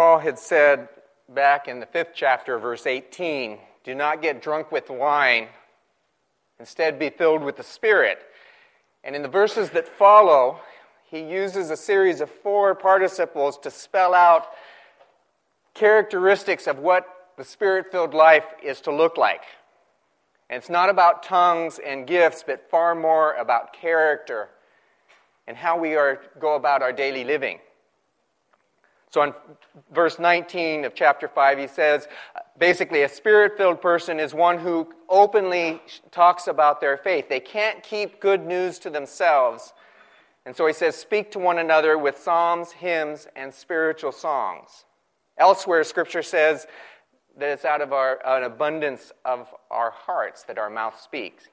Paul had said back in the fifth chapter, verse 18 do not get drunk with wine, instead, be filled with the Spirit. And in the verses that follow, he uses a series of four participles to spell out characteristics of what the spirit filled life is to look like. And it's not about tongues and gifts, but far more about character and how we are go about our daily living. So in verse 19 of chapter 5, he says basically, a spirit filled person is one who openly talks about their faith. They can't keep good news to themselves. And so he says, speak to one another with psalms, hymns, and spiritual songs. Elsewhere, scripture says that it's out of our, an abundance of our hearts that our mouth speaks.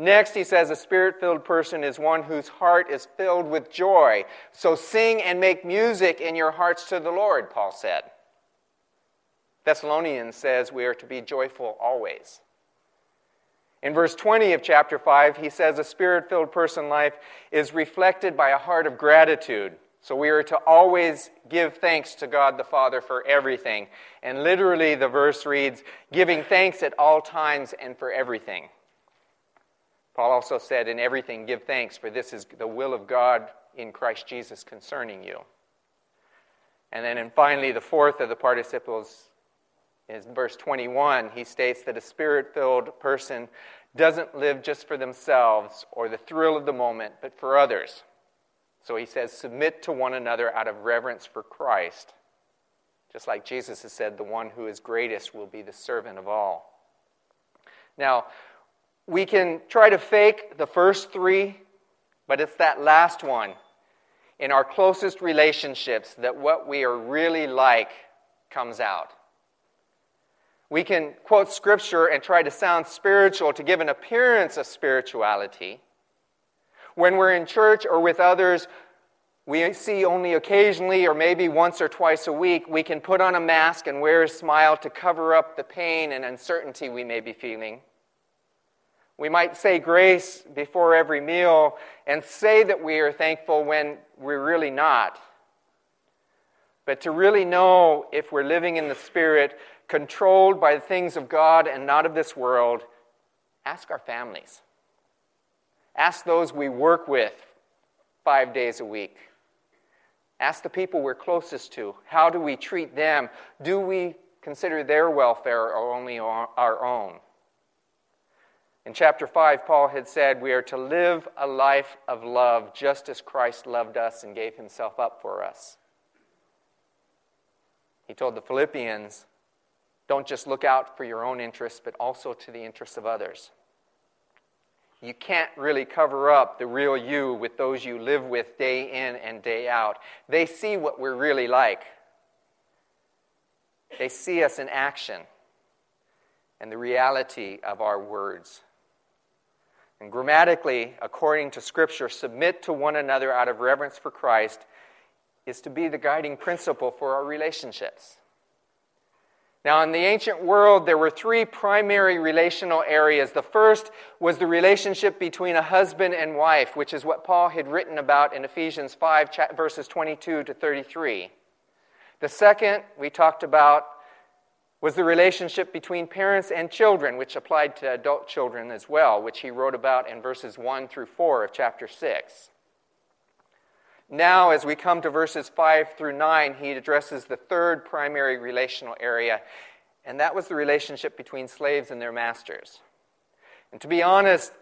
Next, he says, a spirit filled person is one whose heart is filled with joy. So sing and make music in your hearts to the Lord, Paul said. Thessalonians says we are to be joyful always. In verse 20 of chapter 5, he says a spirit filled person life is reflected by a heart of gratitude. So we are to always give thanks to God the Father for everything. And literally, the verse reads, giving thanks at all times and for everything. Paul also said, In everything give thanks, for this is the will of God in Christ Jesus concerning you. And then, and finally, the fourth of the participles is verse 21. He states that a spirit filled person doesn't live just for themselves or the thrill of the moment, but for others. So he says, submit to one another out of reverence for Christ. Just like Jesus has said, the one who is greatest will be the servant of all. Now, we can try to fake the first three, but it's that last one in our closest relationships that what we are really like comes out. We can quote scripture and try to sound spiritual to give an appearance of spirituality. When we're in church or with others we see only occasionally or maybe once or twice a week, we can put on a mask and wear a smile to cover up the pain and uncertainty we may be feeling. We might say grace before every meal and say that we are thankful when we're really not. But to really know if we're living in the Spirit, controlled by the things of God and not of this world, ask our families. Ask those we work with five days a week. Ask the people we're closest to. How do we treat them? Do we consider their welfare or only our own? In chapter 5, Paul had said we are to live a life of love just as Christ loved us and gave himself up for us. He told the Philippians, don't just look out for your own interests, but also to the interests of others. You can't really cover up the real you with those you live with day in and day out. They see what we're really like, they see us in action and the reality of our words. And grammatically, according to Scripture, submit to one another out of reverence for Christ is to be the guiding principle for our relationships. Now, in the ancient world, there were three primary relational areas. The first was the relationship between a husband and wife, which is what Paul had written about in Ephesians 5, verses 22 to 33. The second we talked about was the relationship between parents and children, which applied to adult children as well, which he wrote about in verses 1 through 4 of chapter 6. Now, as we come to verses 5 through 9, he addresses the third primary relational area, and that was the relationship between slaves and their masters. And to be honest,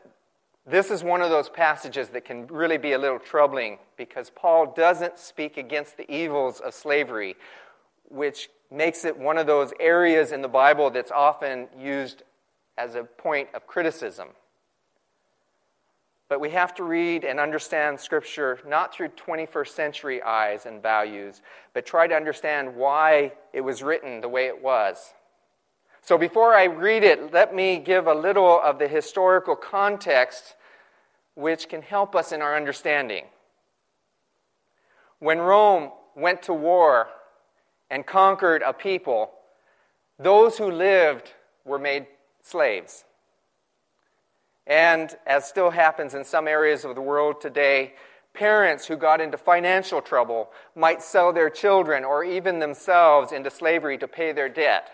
this is one of those passages that can really be a little troubling because Paul doesn't speak against the evils of slavery, which makes it one of those areas in the Bible that's often used as a point of criticism. But we have to read and understand Scripture not through 21st century eyes and values, but try to understand why it was written the way it was. So before I read it, let me give a little of the historical context which can help us in our understanding. When Rome went to war and conquered a people, those who lived were made slaves. And as still happens in some areas of the world today, Parents who got into financial trouble might sell their children or even themselves into slavery to pay their debt.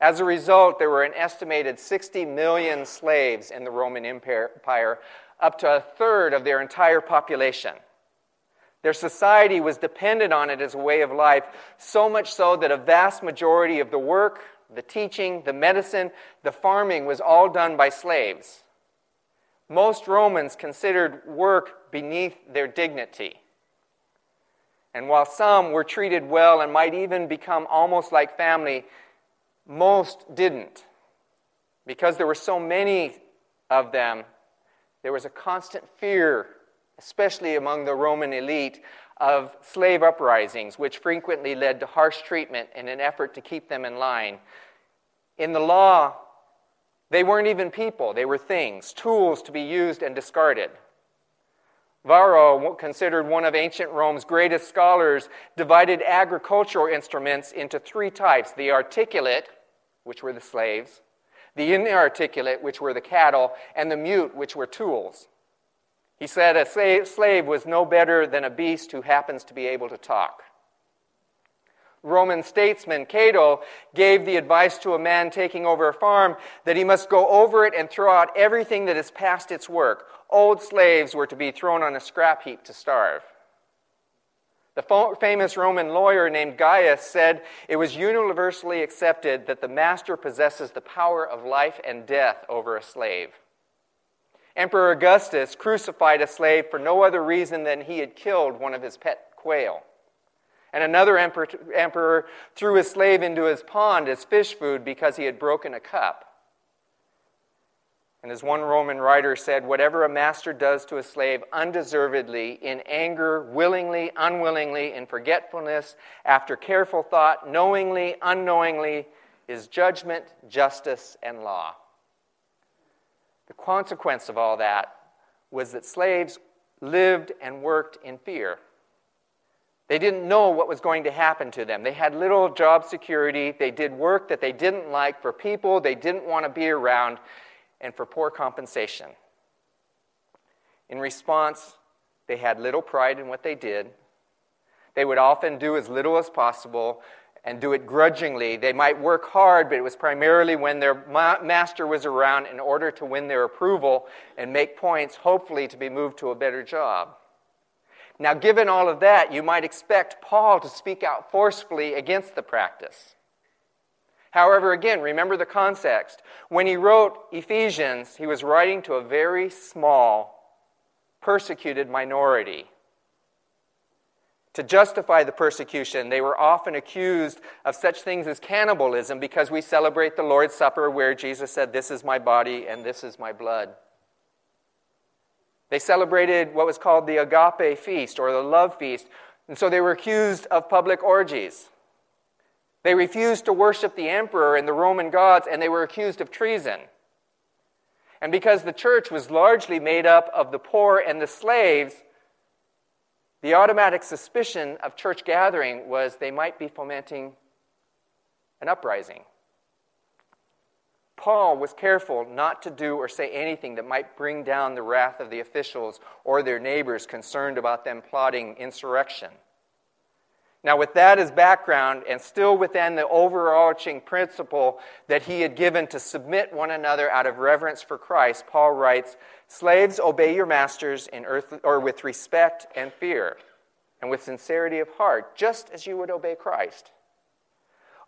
As a result, there were an estimated 60 million slaves in the Roman Empire, up to a third of their entire population. Their society was dependent on it as a way of life, so much so that a vast majority of the work, the teaching, the medicine, the farming was all done by slaves. Most Romans considered work beneath their dignity. And while some were treated well and might even become almost like family, most didn't. Because there were so many of them, there was a constant fear, especially among the Roman elite, of slave uprisings, which frequently led to harsh treatment in an effort to keep them in line. In the law, they weren't even people, they were things, tools to be used and discarded. Varro, considered one of ancient Rome's greatest scholars, divided agricultural instruments into three types the articulate, which were the slaves, the inarticulate, which were the cattle, and the mute, which were tools. He said a slave was no better than a beast who happens to be able to talk. Roman statesman Cato gave the advice to a man taking over a farm that he must go over it and throw out everything that is past its work. Old slaves were to be thrown on a scrap heap to starve. The famous Roman lawyer named Gaius said it was universally accepted that the master possesses the power of life and death over a slave. Emperor Augustus crucified a slave for no other reason than he had killed one of his pet quail. And another emperor, emperor threw his slave into his pond as fish food because he had broken a cup. And as one Roman writer said, whatever a master does to a slave undeservedly, in anger, willingly, unwillingly, in forgetfulness, after careful thought, knowingly, unknowingly, is judgment, justice, and law. The consequence of all that was that slaves lived and worked in fear. They didn't know what was going to happen to them. They had little job security. They did work that they didn't like for people they didn't want to be around and for poor compensation. In response, they had little pride in what they did. They would often do as little as possible and do it grudgingly. They might work hard, but it was primarily when their ma- master was around in order to win their approval and make points, hopefully, to be moved to a better job. Now, given all of that, you might expect Paul to speak out forcefully against the practice. However, again, remember the context. When he wrote Ephesians, he was writing to a very small, persecuted minority. To justify the persecution, they were often accused of such things as cannibalism because we celebrate the Lord's Supper where Jesus said, This is my body and this is my blood. They celebrated what was called the agape feast or the love feast, and so they were accused of public orgies. They refused to worship the emperor and the Roman gods, and they were accused of treason. And because the church was largely made up of the poor and the slaves, the automatic suspicion of church gathering was they might be fomenting an uprising. Paul was careful not to do or say anything that might bring down the wrath of the officials or their neighbors concerned about them plotting insurrection. Now, with that as background, and still within the overarching principle that he had given to submit one another out of reverence for Christ, Paul writes, Slaves, obey your masters in earth, or with respect and fear, and with sincerity of heart, just as you would obey Christ.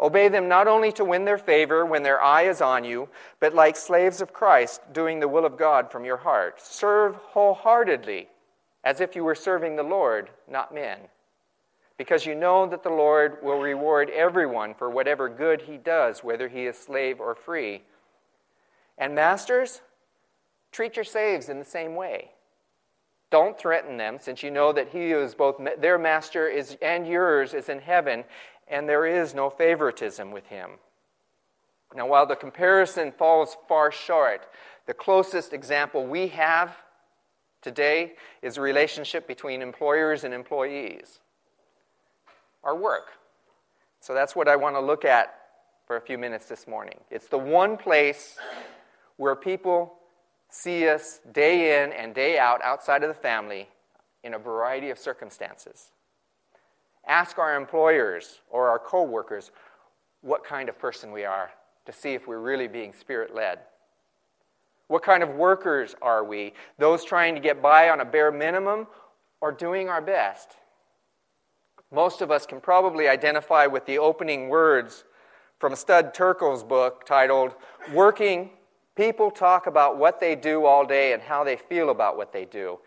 Obey them not only to win their favor when their eye is on you, but like slaves of Christ, doing the will of God from your heart. Serve wholeheartedly, as if you were serving the Lord, not men. Because you know that the Lord will reward everyone for whatever good he does, whether he is slave or free. And masters, treat your slaves in the same way. Don't threaten them, since you know that he who is both their master is, and yours is in heaven, and there is no favoritism with him. Now, while the comparison falls far short, the closest example we have today is the relationship between employers and employees. Our work. So that's what I want to look at for a few minutes this morning. It's the one place where people see us day in and day out outside of the family in a variety of circumstances. Ask our employers or our coworkers what kind of person we are to see if we're really being spirit led. What kind of workers are we? Those trying to get by on a bare minimum or doing our best? Most of us can probably identify with the opening words from Studs Terkel's book titled Working People Talk About What They Do All Day and How They Feel About What They Do.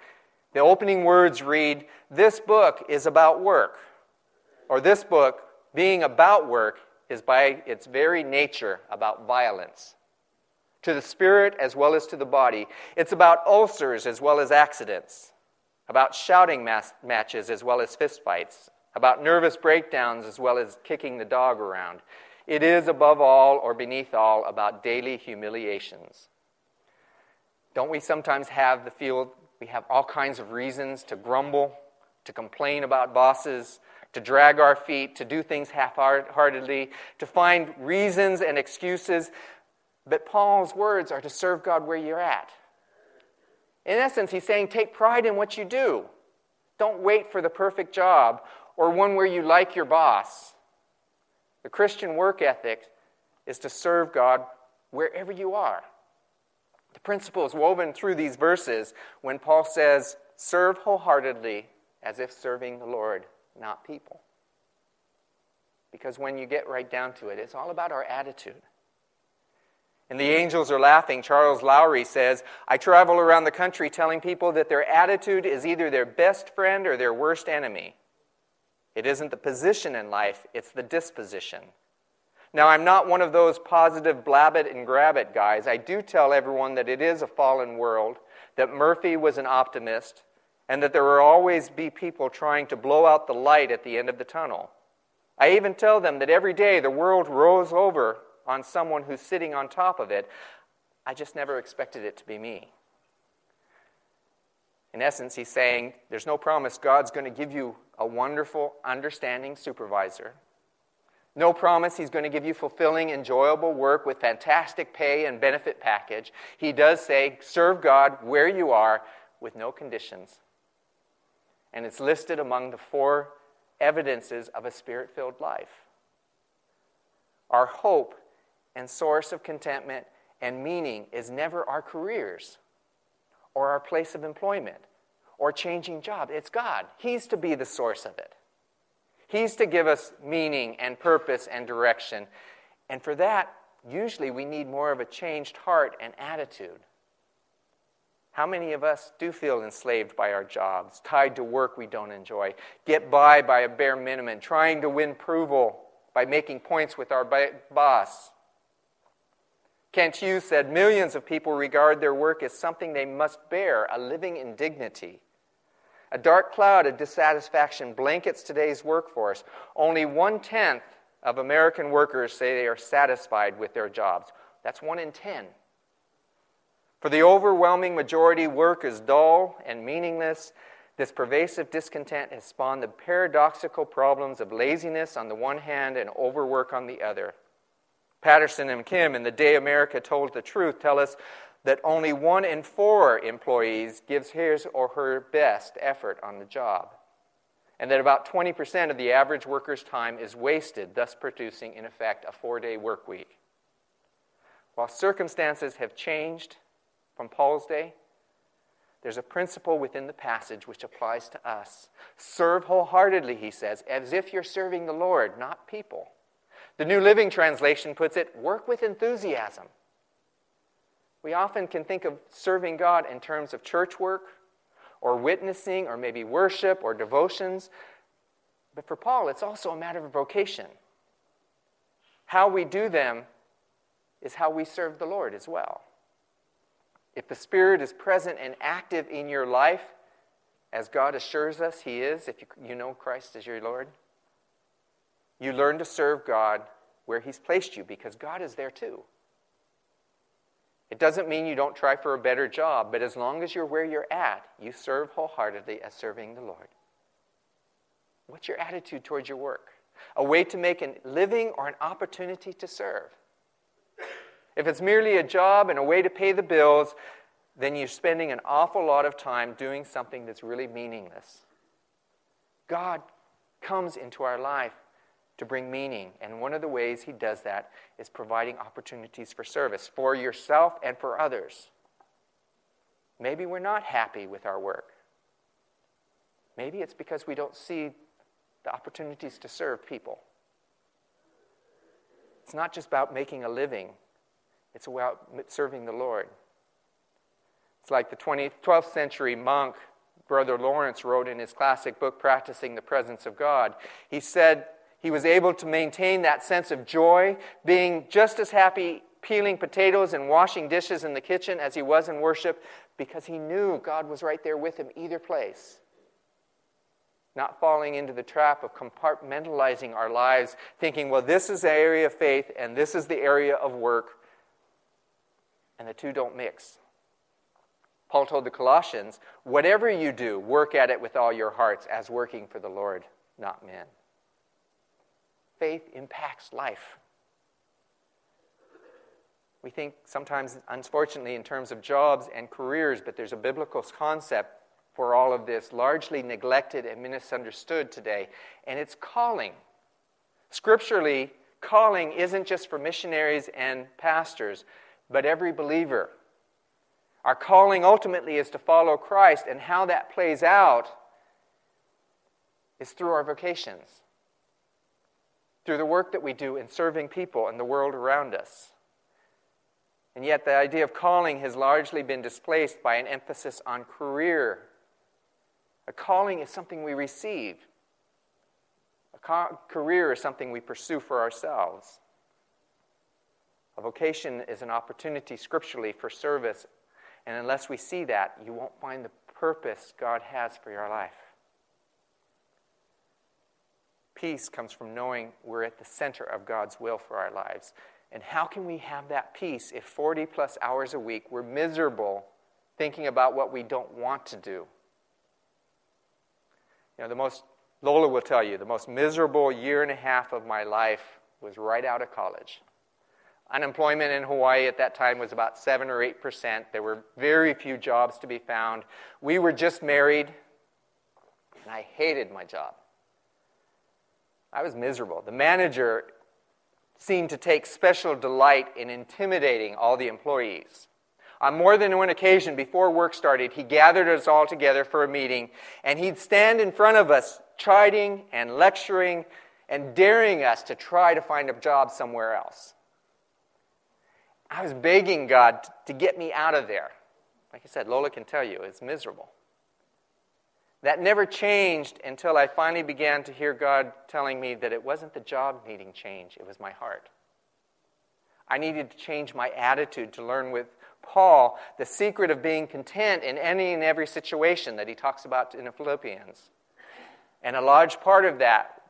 The opening words read This book is about work, or this book, being about work, is by its very nature about violence to the spirit as well as to the body. It's about ulcers as well as accidents, about shouting mas- matches as well as fistfights, about nervous breakdowns as well as kicking the dog around. It is, above all or beneath all, about daily humiliations. Don't we sometimes have the feel we have all kinds of reasons to grumble, to complain about bosses, to drag our feet, to do things half heartedly, to find reasons and excuses but Paul's words are to serve God where you're at. In essence, he's saying take pride in what you do. Don't wait for the perfect job or one where you like your boss. The Christian work ethic is to serve God wherever you are. The principle is woven through these verses when Paul says, Serve wholeheartedly as if serving the Lord, not people. Because when you get right down to it, it's all about our attitude. And the angels are laughing. Charles Lowery says, I travel around the country telling people that their attitude is either their best friend or their worst enemy. It isn't the position in life, it's the disposition. Now, I'm not one of those positive blab it and grab it guys. I do tell everyone that it is a fallen world, that Murphy was an optimist, and that there will always be people trying to blow out the light at the end of the tunnel. I even tell them that every day the world rolls over on someone who's sitting on top of it. I just never expected it to be me. In essence, he's saying there's no promise God's going to give you a wonderful, understanding supervisor. No promise he's going to give you fulfilling, enjoyable work with fantastic pay and benefit package. He does say, serve God where you are with no conditions. And it's listed among the four evidences of a spirit filled life. Our hope and source of contentment and meaning is never our careers or our place of employment or changing job. It's God. He's to be the source of it. He's to give us meaning and purpose and direction. And for that, usually we need more of a changed heart and attitude. How many of us do feel enslaved by our jobs, tied to work we don't enjoy, get by by a bare minimum, trying to win approval by making points with our boss, Kent Hughes said millions of people regard their work as something they must bear, a living indignity. A dark cloud of dissatisfaction blankets today's workforce. Only one tenth of American workers say they are satisfied with their jobs. That's one in ten. For the overwhelming majority, work is dull and meaningless. This pervasive discontent has spawned the paradoxical problems of laziness on the one hand and overwork on the other. Patterson and Kim in The Day America Told the Truth tell us that only one in four employees gives his or her best effort on the job, and that about 20% of the average worker's time is wasted, thus producing, in effect, a four day work week. While circumstances have changed from Paul's day, there's a principle within the passage which applies to us. Serve wholeheartedly, he says, as if you're serving the Lord, not people. The New Living Translation puts it work with enthusiasm. We often can think of serving God in terms of church work or witnessing or maybe worship or devotions. But for Paul, it's also a matter of vocation. How we do them is how we serve the Lord as well. If the Spirit is present and active in your life, as God assures us He is, if you know Christ as your Lord, you learn to serve God where He's placed you because God is there too. It doesn't mean you don't try for a better job, but as long as you're where you're at, you serve wholeheartedly as serving the Lord. What's your attitude towards your work? A way to make a living or an opportunity to serve? If it's merely a job and a way to pay the bills, then you're spending an awful lot of time doing something that's really meaningless. God comes into our life to bring meaning, and one of the ways He does that is providing opportunities for service for yourself and for others. Maybe we're not happy with our work. Maybe it's because we don't see the opportunities to serve people. It's not just about making a living, it's about serving the Lord. It's like the 20th, 12th century monk, Brother Lawrence, wrote in his classic book, Practicing the Presence of God. He said he was able to maintain that sense of joy, being just as happy peeling potatoes and washing dishes in the kitchen as he was in worship, because he knew God was right there with him either place not falling into the trap of compartmentalizing our lives, thinking, well, this is the area of faith and this is the area of work, and the two don't mix. Paul told the Colossians, whatever you do, work at it with all your hearts as working for the Lord, not men. Faith impacts life. We think sometimes, unfortunately, in terms of jobs and careers, but there's a biblical concept for all of this, largely neglected and misunderstood today, and it's calling. Scripturally, calling isn't just for missionaries and pastors, but every believer. Our calling ultimately is to follow Christ, and how that plays out is through our vocations, through the work that we do in serving people and the world around us. And yet, the idea of calling has largely been displaced by an emphasis on career a calling is something we receive, a co- career is something we pursue for ourselves. A vocation is an opportunity scripturally for service, and unless we see that, you won't find the purpose God has for your life. Peace comes from knowing we're at the center of God's will for our lives. And how can we have that peace if 40 plus hours a week we're miserable thinking about what we don't want to do? You know, the most, Lola will tell you, the most miserable year and a half of my life was right out of college. Unemployment in Hawaii at that time was about 7 or 8%. There were very few jobs to be found. We were just married, and I hated my job. I was miserable. The manager seemed to take special delight in intimidating all the employees. On more than one occasion before work started, he gathered us all together for a meeting, and he'd stand in front of us, chiding and lecturing and daring us to try to find a job somewhere else. I was begging God to get me out of there. Like I said, Lola can tell you, it's miserable. That never changed until I finally began to hear God telling me that it wasn't the job needing change, it was my heart. I needed to change my attitude to learn with Paul the secret of being content in any and every situation that he talks about in Philippians. And a large part of that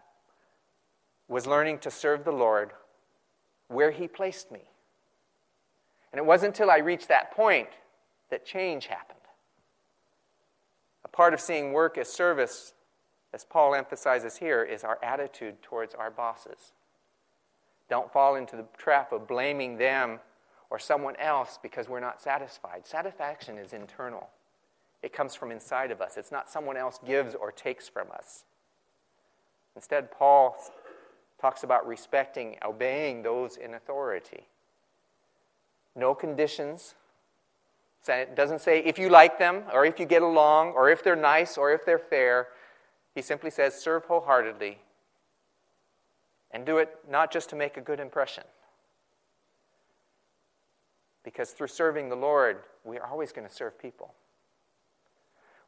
was learning to serve the Lord where he placed me. And it wasn't until I reached that point that change happened. Part of seeing work as service, as Paul emphasizes here, is our attitude towards our bosses. Don't fall into the trap of blaming them or someone else because we're not satisfied. Satisfaction is internal, it comes from inside of us. It's not someone else gives or takes from us. Instead, Paul talks about respecting, obeying those in authority. No conditions. It doesn't say if you like them, or if you get along, or if they're nice, or if they're fair. He simply says, serve wholeheartedly. And do it not just to make a good impression, because through serving the Lord, we are always going to serve people.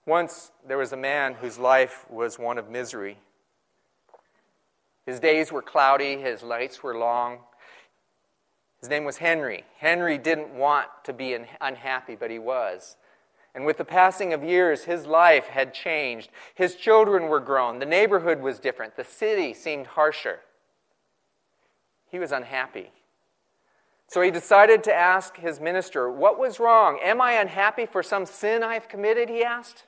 Once there was a man whose life was one of misery. His days were cloudy, his nights were long. His name was Henry. Henry didn't want to be unhappy, but he was. And with the passing of years, his life had changed. His children were grown. The neighborhood was different. The city seemed harsher. He was unhappy. So he decided to ask his minister, What was wrong? Am I unhappy for some sin I've committed? He asked.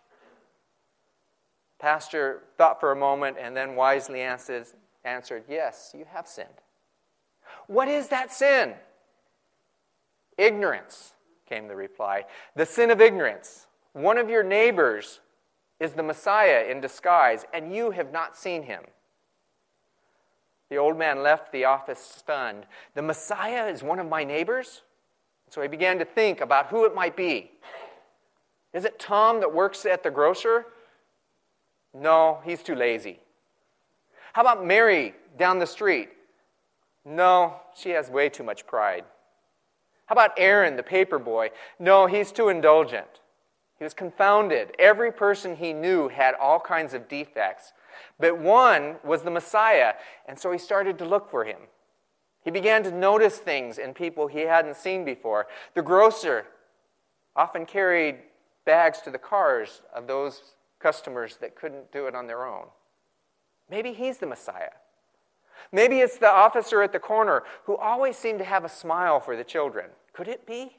Pastor thought for a moment and then wisely answered, Yes, you have sinned. What is that sin? Ignorance. came the reply. The sin of ignorance. One of your neighbors is the Messiah in disguise, and you have not seen him. The old man left the office stunned. The Messiah is one of my neighbors? So he began to think about who it might be. Is it Tom that works at the grocer? No, he's too lazy. How about Mary down the street? No, she has way too much pride. How about Aaron, the paper boy? No, he's too indulgent. He was confounded. Every person he knew had all kinds of defects. But one was the Messiah, and so he started to look for him. He began to notice things in people he hadn't seen before. The grocer often carried bags to the cars of those customers that couldn't do it on their own. Maybe he's the Messiah. Maybe it's the officer at the corner who always seemed to have a smile for the children. Could it be?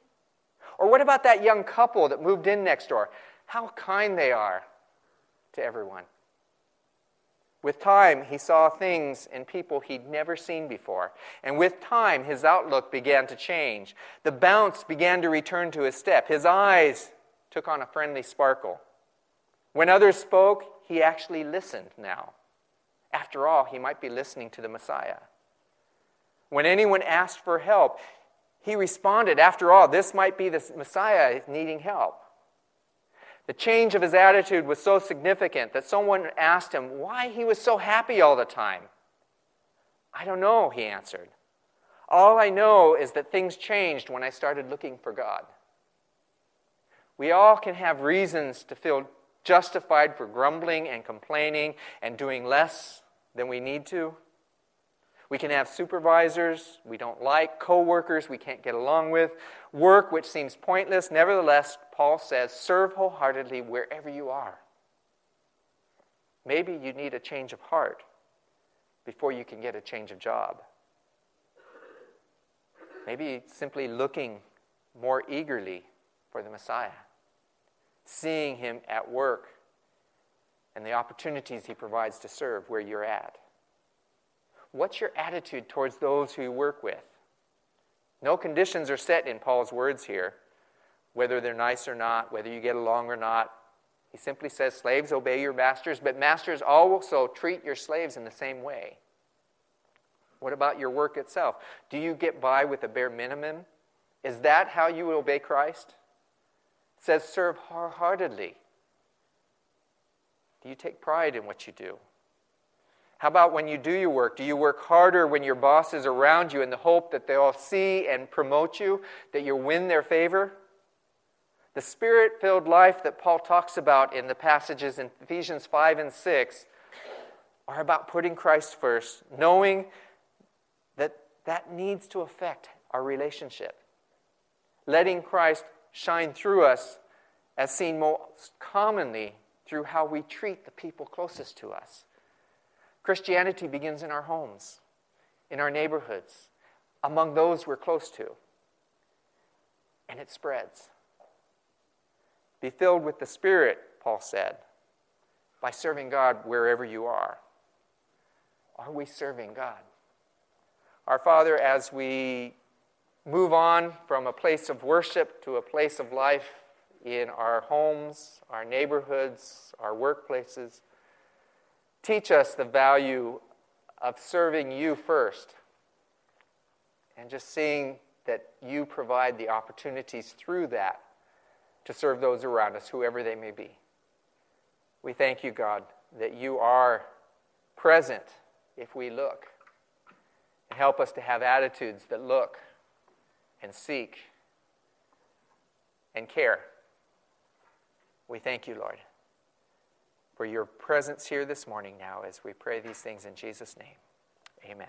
Or what about that young couple that moved in next door? How kind they are to everyone. With time, he saw things in people he'd never seen before. And with time, his outlook began to change. The bounce began to return to his step. His eyes took on a friendly sparkle. When others spoke, he actually listened now. After all, he might be listening to the Messiah. When anyone asked for help, he responded, After all, this might be the Messiah needing help. The change of his attitude was so significant that someone asked him why he was so happy all the time. I don't know, he answered. All I know is that things changed when I started looking for God. We all can have reasons to feel justified for grumbling and complaining and doing less than we need to. We can have supervisors we don't like, co-workers we can't get along with, work which seems pointless. Nevertheless, Paul says, serve wholeheartedly wherever you are. Maybe you need a change of heart before you can get a change of job. Maybe simply looking more eagerly for the Messiah, seeing him at work and the opportunities he provides to serve where you're at. What's your attitude towards those who you work with? No conditions are set in Paul's words here, whether they're nice or not, whether you get along or not. He simply says, Slaves, obey your masters, but masters also treat your slaves in the same way. What about your work itself? Do you get by with a bare minimum? Is that how you obey Christ? It says, serve wholeheartedly. Do you take pride in what you do? How about when you do your work? Do you work harder when your boss is around you in the hope that they'll see and promote you, that you'll win their favor? The spirit filled life that Paul talks about in the passages in Ephesians 5 and 6 are about putting Christ first, knowing that that needs to affect our relationship. Letting Christ shine through us as seen most commonly through how we treat the people closest to us. Christianity begins in our homes, in our neighborhoods, among those we're close to, and it spreads. Be filled with the Spirit, Paul said, by serving God wherever you are. Are we serving God? Our Father, as we move on from a place of worship to a place of life, in our homes, our neighborhoods, our workplaces. Teach us the value of serving you first and just seeing that you provide the opportunities through that to serve those around us, whoever they may be. We thank you, God, that you are present if we look. And help us to have attitudes that look and seek and care. We thank you, Lord, for your presence here this morning now as we pray these things in Jesus' name. Amen.